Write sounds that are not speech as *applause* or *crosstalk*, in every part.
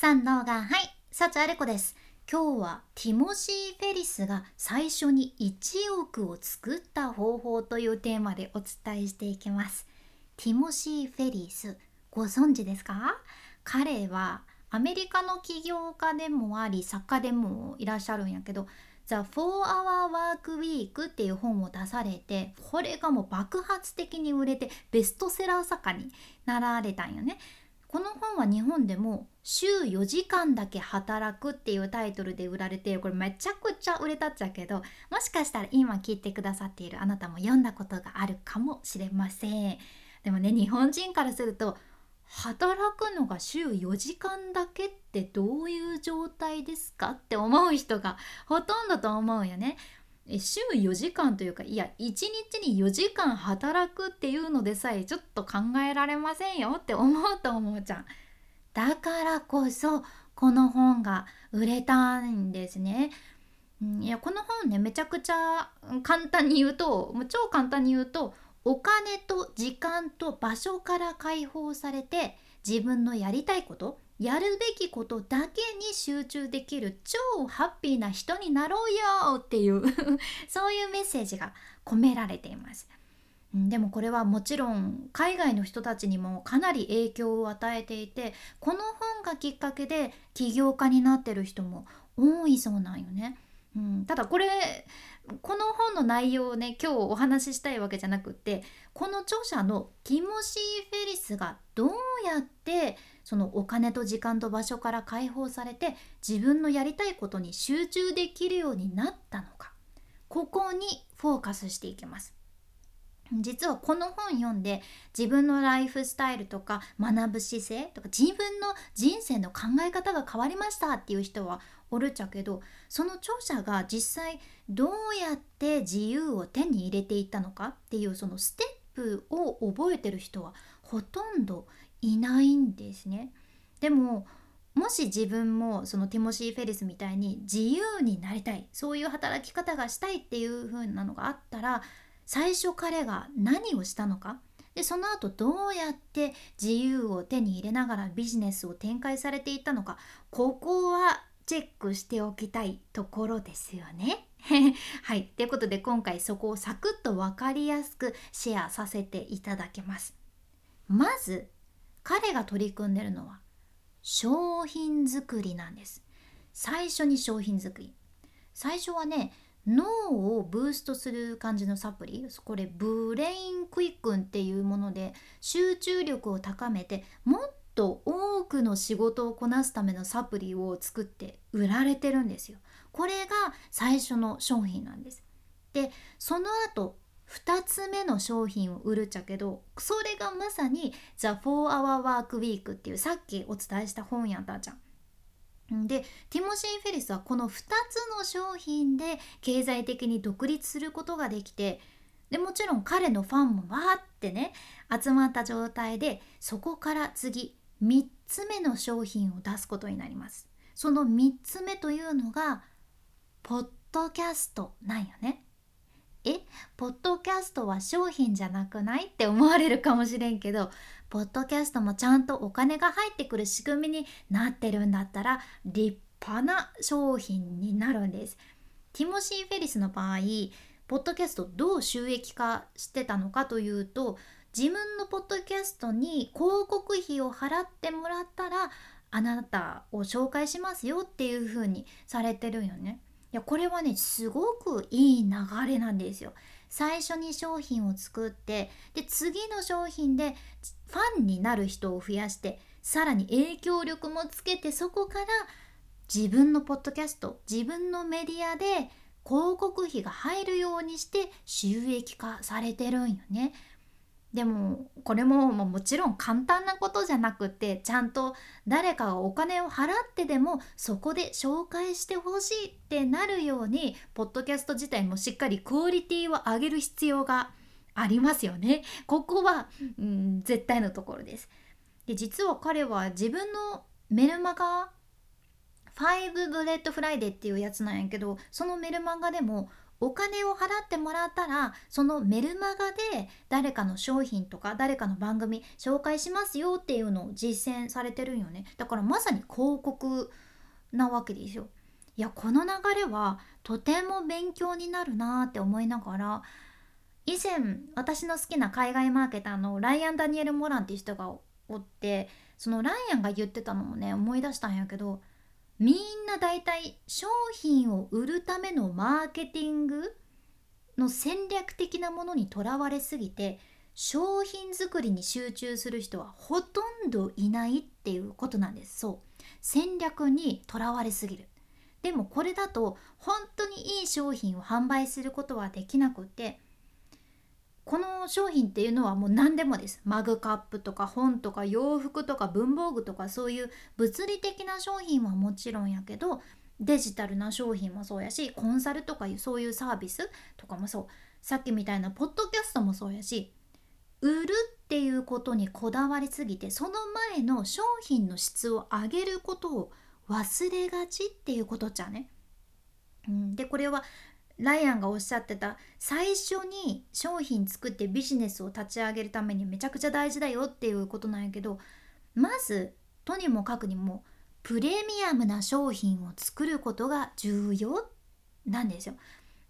三能がはい幸あれ子です。今日はティモシー・フェリスが最初に1億を作った方法というテーマでお伝えしていきます。ティモシー・フェリスご存知ですか？彼はアメリカの起業家でもあり作家でもいらっしゃるんやけど The 4 Hour Work Week っていう本を出されてこれがもう爆発的に売れてベストセラー作家になられたんよね。この本は日本でも週4時間だけ働くっていうタイトルで売られてこれめちゃくちゃ売れたっちゃけどもしかしたら今聞いてくださっているあなたも読んだことがあるかもしれませんでもね日本人からすると働くのが週4時間だけってどういう状態ですかって思う人がほとんどと思うよね。週4時間というかいや1日に4時間働くっていうのでさえちょっと考えられませんよって思うと思うじゃん。だからこそこの本が売れたんですね。いやこの本ねめちゃくちゃ簡単に言うともう超簡単に言うとお金と時間と場所から解放されて自分のやりたいことやるべきことだけに集中できる超ハッピーな人になろうよっていう *laughs* そういうメッセージが込められています。でもこれはもちろん海外の人たちにもかなり影響を与えていてこの本がきっかけで起業家になってる人も多いそうなんよね。うん、ただこれ内容をね今日お話ししたいわけじゃなくってこの著者のティモシー・フェリスがどうやってそのお金と時間と場所から解放されて自分のやりたいことに集中できるようになったのかここにフォーカスしていきます。実はこの本読んで自分のライフスタイルとか学ぶ姿勢とか自分の人生の考え方が変わりましたっていう人はおるっちゃけどその著者が実際どうやって自由を手に入れていったのかっていうそのステップを覚えてる人はほとんどいないんですね。でももし自分もそのティモシー・フェリスみたいに自由になりたいそういう働き方がしたいっていう風なのがあったら最初彼が何をしたのかでその後どうやって自由を手に入れながらビジネスを展開されていったのかここはチェックしておきたいところですよね。*laughs* はい。ということで今回そこをサクッと分かりやすくシェアさせていただきます。まず彼が取り組んでるのは商品作りなんです。最初に商品作り。最初はね脳をブーストする感じのサプリこれ BrainQUICKEN っていうもので集中力を高めてもっとと多くの仕事をこなすためのサプリを作って売られてるんですよ。これが最初の商品なんです。でその後2つ目の商品を売るっちゃけどそれがまさに The 4 Hour Work Week っていうさっきお伝えした本やったじゃん。でティモシー・フェリスはこの2つの商品で経済的に独立することができてでもちろん彼のファンもわーってね集まった状態でそこから次3つ目の商品を出すことになります。その3つ目というのがポッドキャストなんよね。え？ポッドキャストは商品じゃなくないって思われるかもしれんけどポッドキャストもちゃんとお金が入ってくる仕組みになってるんだったら立派な商品になるんです。ティモシー・フェリスの場合ポッドキャストどう収益化してたのかというと自分のポッドキャストに広告費を払ってもらったらあなたを紹介しますよっていう風にされてるよね。いやこれはねすごくいい流れなんですよ。最初に商品を作ってで次の商品でファンになる人を増やしてさらに影響力もつけてそこから自分のポッドキャスト自分のメディアで広告費が入るようにして収益化されてるんよね。でもこれももちろん簡単なことじゃなくてちゃんと誰かがお金を払ってでもそこで紹介してほしいってなるようにポッドキャスト自体もしっかりクオリティを上げる必要がありますよね。ここは、うん、絶対のところです。で実は彼は自分のメルマガ「ファイブブレットフライデー」っていうやつなんやけどそのメルマガでもお金を払ってもらったらそのメルマガで誰かの商品とか誰かの番組紹介しますよっていうのを実践されてるんよね。だからまさに広告なわけですよ。いやこの流れはとても勉強になるなって思いながら以前私の好きな海外マーケターのライアン・ダニエル・モランっていう人がおってそのライアンが言ってたのをね思い出したんやけどみんな大体商品を売るためのマーケティングの戦略的なものにとらわれすぎて商品作りに集中する人はほとんどいないっていうことなんです。そう。戦略にとらわれすぎる。でもこれだと本当にいい商品を販売することはできなくてこの商品っていうのはもう何でもです。マグカップとか本とか洋服とか文房具とかそういう物理的な商品はもちろんやけどデジタルな商品もそうやしコンサルとかいうそういうサービスとかもそう。さっきみたいなポッドキャストもそうやし売るっていうことにこだわりすぎてその前の商品の質を上げることを忘れがちっていうことじゃね。うん、でこれはライアンがおっしゃってた最初に商品作ってビジネスを立ち上げるためにめちゃくちゃ大事だよっていうことなんやけどまずとにもかくにもプレミアムな商品を作ることが重要なんですよ。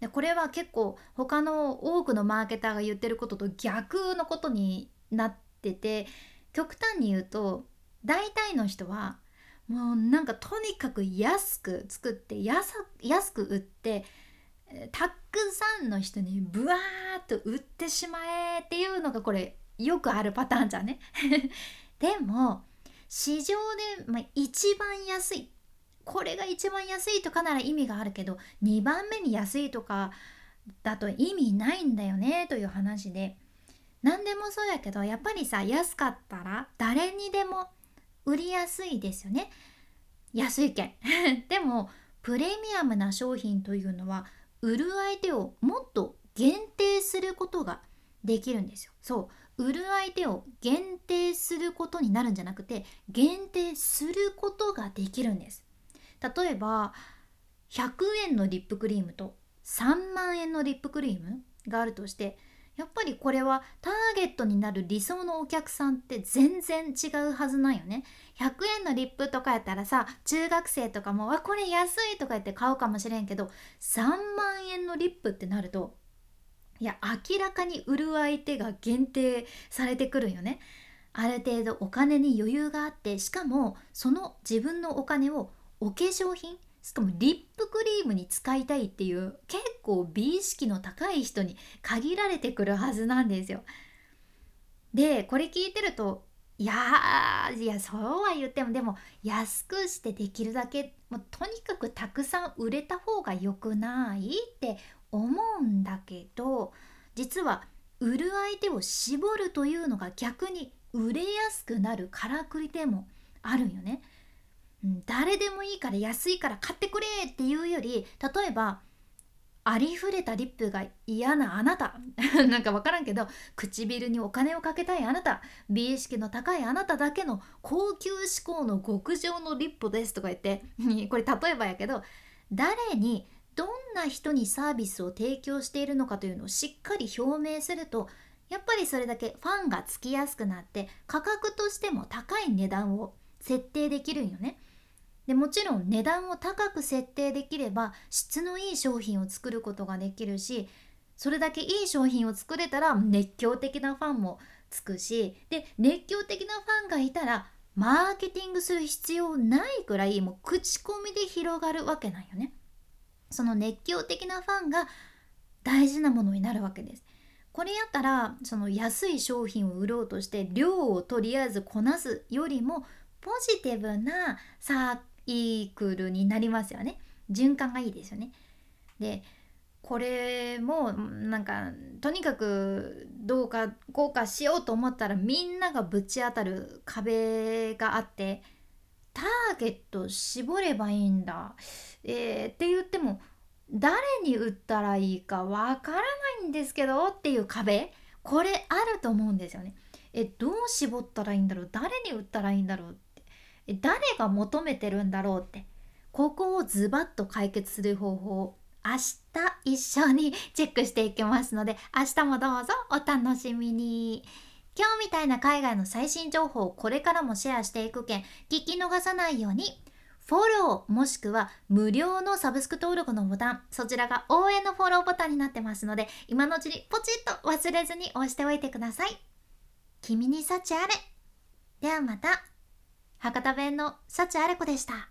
でこれは結構他の多くのマーケターが言ってることと逆のことになってて極端に言うと大体の人はもうなんかとにかく安く作って安く売ってたくさんの人にブワーッと売ってしまえっていうのがこれよくあるパターンじゃね。*laughs* でも市場で、まあ、一番安いこれが一番安いとかなら意味があるけど2番目に安いとかだと意味ないんだよねという話で。何でもそうやけどやっぱりさ安かったら誰にでも売りやすいですよね。安いけん。*laughs* でもプレミアムな商品というのは売る相手をもっと限定することができるんですよ。そう売る相手を限定することになるんじゃなくて限定することができるんです。例えば100円のリップクリームと3万円のリップクリームがあるとしてやっぱりこれはターゲットになる理想のお客さんって全然違うはずなんよね。100円のリップとかやったらさ中学生とかも「わこれ安い」とか言って買うかもしれんけど3万円のリップってなるといや明らかに売る相手が限定されてくるよね。ある程度お金に余裕があってしかもその自分のお金をお化粧品しかもリップクリームに使いたいっていう結構美意識の高い人に限られてくるはずなんですよ。でこれ聞いてるといやいやそうは言ってもでも安くしてできるだけもうとにかくたくさん売れた方が良くないって思うんだけど実は売る相手を絞るというのが逆に売れやすくなるからくりでもあるよね。誰でもいいから安いから買ってくれっていうより例えばありふれたリップが嫌なあなた。*laughs* なんか分からんけど唇にお金をかけたいあなた。美意識の高いあなただけの高級志向の極上のリップですとか言って。*laughs* これ例えばやけど誰にどんな人にサービスを提供しているのかというのをしっかり表明するとやっぱりそれだけファンがつきやすくなって価格としても高い値段を設定できるんよね。でもちろん値段を高く設定できれば質のいい商品を作ることができるしそれだけいい商品を作れたら熱狂的なファンもつくしで熱狂的なファンがいたらマーケティングする必要ないくらいもう口コミで広がるわけなんよね。その熱狂的なファンが大事なものになるわけです。これやったらその安い商品を売ろうとして量をとりあえずこなすよりもポジティブなサイクルになりますよね。循環がいいですよね。でこれもなんかとにかくどうかこうかしようと思ったらみんながぶち当たる壁があってターゲット絞ればいいんだ、えー、って言っても誰に売ったらいいかわからないんですけどっていう壁これあると思うんですよね。えどう絞ったらいいんだろう？誰に売ったらいいんだろう？誰が求めてるんだろうって。ここをズバッと解決する方法。あ明日一緒に *laughs* チェックしていきますので明日もどうぞお楽しみに。今日みたいな海外の最新情報をこれからもシェアしていくけん聞き逃さないように。フォローもしくは無料のサブスク登録のボタンそちらが応援のフォローボタンになってますので今のうちにポチッと忘れずに押しておいてください。君に幸あれ。ではまた。博多弁の幸あれ子でした。